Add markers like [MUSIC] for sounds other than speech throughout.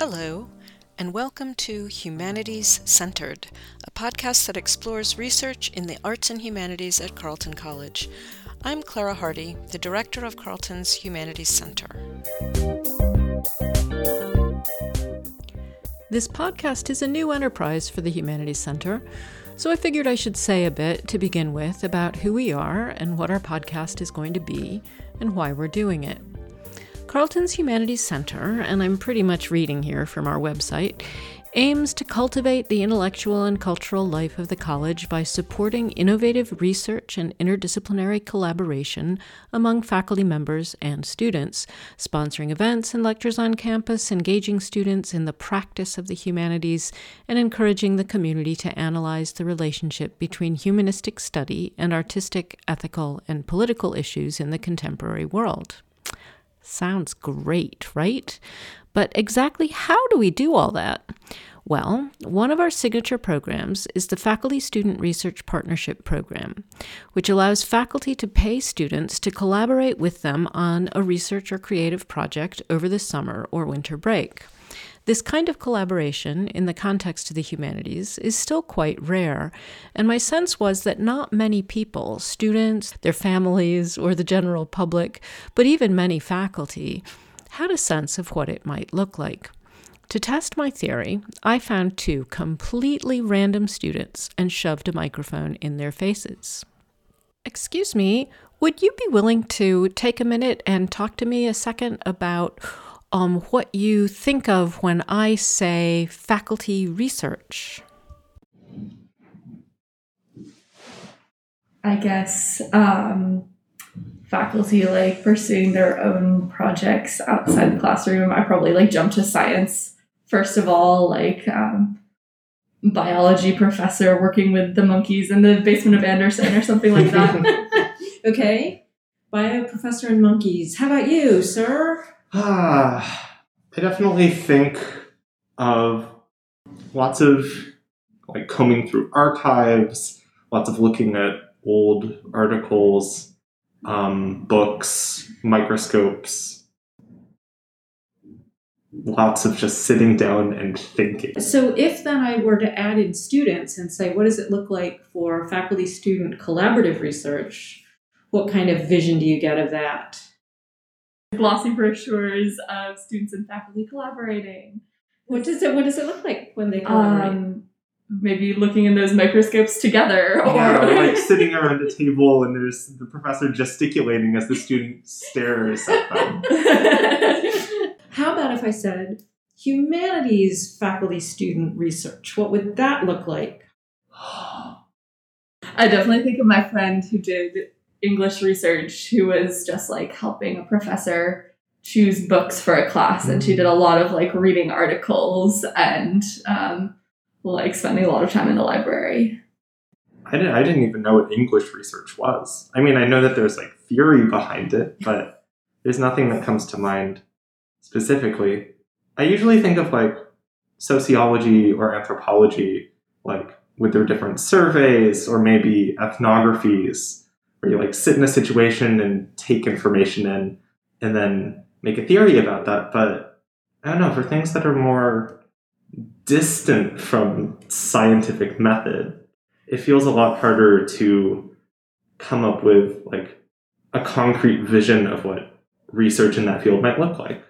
Hello, and welcome to Humanities Centered, a podcast that explores research in the arts and humanities at Carleton College. I'm Clara Hardy, the director of Carleton's Humanities Center. This podcast is a new enterprise for the Humanities Center, so I figured I should say a bit to begin with about who we are and what our podcast is going to be and why we're doing it. Carleton's Humanities Center, and I'm pretty much reading here from our website, aims to cultivate the intellectual and cultural life of the college by supporting innovative research and interdisciplinary collaboration among faculty members and students, sponsoring events and lectures on campus, engaging students in the practice of the humanities, and encouraging the community to analyze the relationship between humanistic study and artistic, ethical, and political issues in the contemporary world. Sounds great, right? But exactly how do we do all that? Well, one of our signature programs is the Faculty Student Research Partnership Program, which allows faculty to pay students to collaborate with them on a research or creative project over the summer or winter break. This kind of collaboration in the context of the humanities is still quite rare, and my sense was that not many people, students, their families, or the general public, but even many faculty, had a sense of what it might look like. To test my theory, I found two completely random students and shoved a microphone in their faces. Excuse me, would you be willing to take a minute and talk to me a second about um, what you think of when I say faculty research. I guess um, faculty like pursuing their own projects outside the classroom. I probably like jump to science first of all, like um, biology professor working with the monkeys in the basement of Anderson or something like that. [LAUGHS] [LAUGHS] okay, bio professor and monkeys. How about you, sir? Ah, [SIGHS] I definitely think of lots of like combing through archives, lots of looking at old articles, um, books, microscopes, lots of just sitting down and thinking. So, if then I were to add in students and say, what does it look like for faculty student collaborative research? What kind of vision do you get of that? Glossy brochures of students and faculty collaborating. What does it What does it look like when they collaborate? Um, maybe looking in those microscopes together, or yeah, like [LAUGHS] sitting around a table and there's the professor gesticulating as the student stares at them. [LAUGHS] How about if I said humanities faculty student research? What would that look like? [GASPS] I definitely think of my friend who did English research who was just like helping a professor choose books for a class, and she did a lot of like reading articles and um, like spending a lot of time in the library. I didn't, I didn't even know what English research was. I mean, I know that there's like theory behind it, [LAUGHS] but there's nothing that comes to mind specifically. I usually think of like sociology or anthropology, like with their different surveys or maybe ethnographies where you like sit in a situation and take information in and then make a theory about that. But I don't know, for things that are more distant from scientific method, it feels a lot harder to come up with like a concrete vision of what research in that field might look like.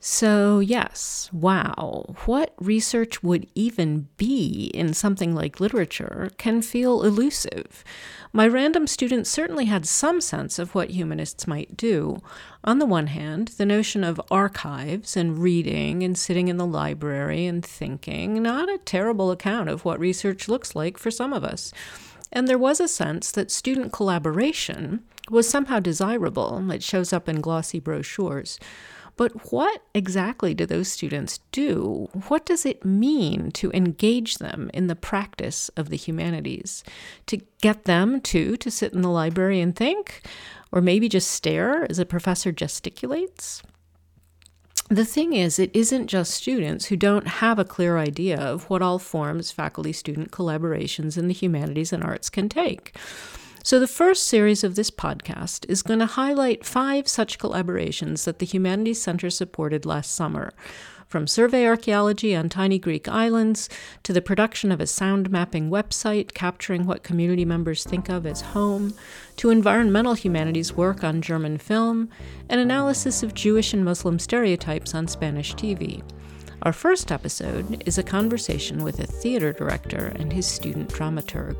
So, yes, wow, what research would even be in something like literature can feel elusive. My random students certainly had some sense of what humanists might do. On the one hand, the notion of archives and reading and sitting in the library and thinking, not a terrible account of what research looks like for some of us. And there was a sense that student collaboration was somehow desirable. It shows up in glossy brochures. But what exactly do those students do? What does it mean to engage them in the practice of the humanities? To get them, to to sit in the library and think? Or maybe just stare as a professor gesticulates? The thing is, it isn't just students who don't have a clear idea of what all forms faculty student collaborations in the humanities and arts can take. So, the first series of this podcast is going to highlight five such collaborations that the Humanities Center supported last summer from survey archaeology on tiny Greek islands to the production of a sound mapping website capturing what community members think of as home, to environmental humanities work on German film, and analysis of Jewish and Muslim stereotypes on Spanish TV. Our first episode is a conversation with a theater director and his student dramaturg.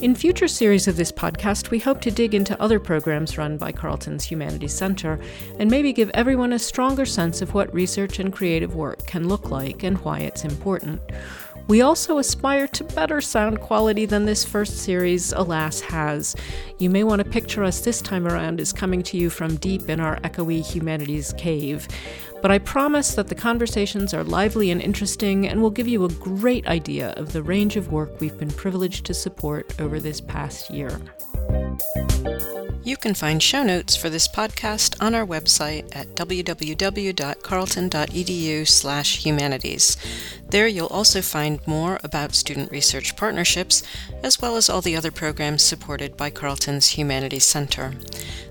In future series of this podcast, we hope to dig into other programs run by Carleton's Humanities Center and maybe give everyone a stronger sense of what research and creative work can look like and why it's important. We also aspire to better sound quality than this first series, alas, has. You may want to picture us this time around as coming to you from deep in our echoey humanities cave. But I promise that the conversations are lively and interesting and will give you a great idea of the range of work we've been privileged to support over this past year. You can find show notes for this podcast on our website at www.carleton.edu/humanities. There you'll also find more about student research partnerships as well as all the other programs supported by Carleton's Humanities Center.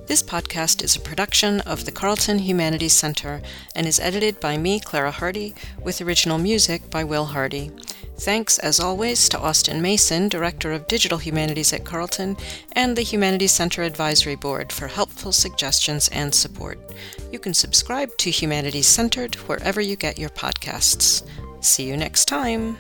This podcast is a production of the Carleton Humanities Center and is edited by me, Clara Hardy, with original music by Will Hardy. Thanks, as always, to Austin Mason, Director of Digital Humanities at Carleton, and the Humanities Center Advisory Board for helpful suggestions and support. You can subscribe to Humanities Centered wherever you get your podcasts. See you next time.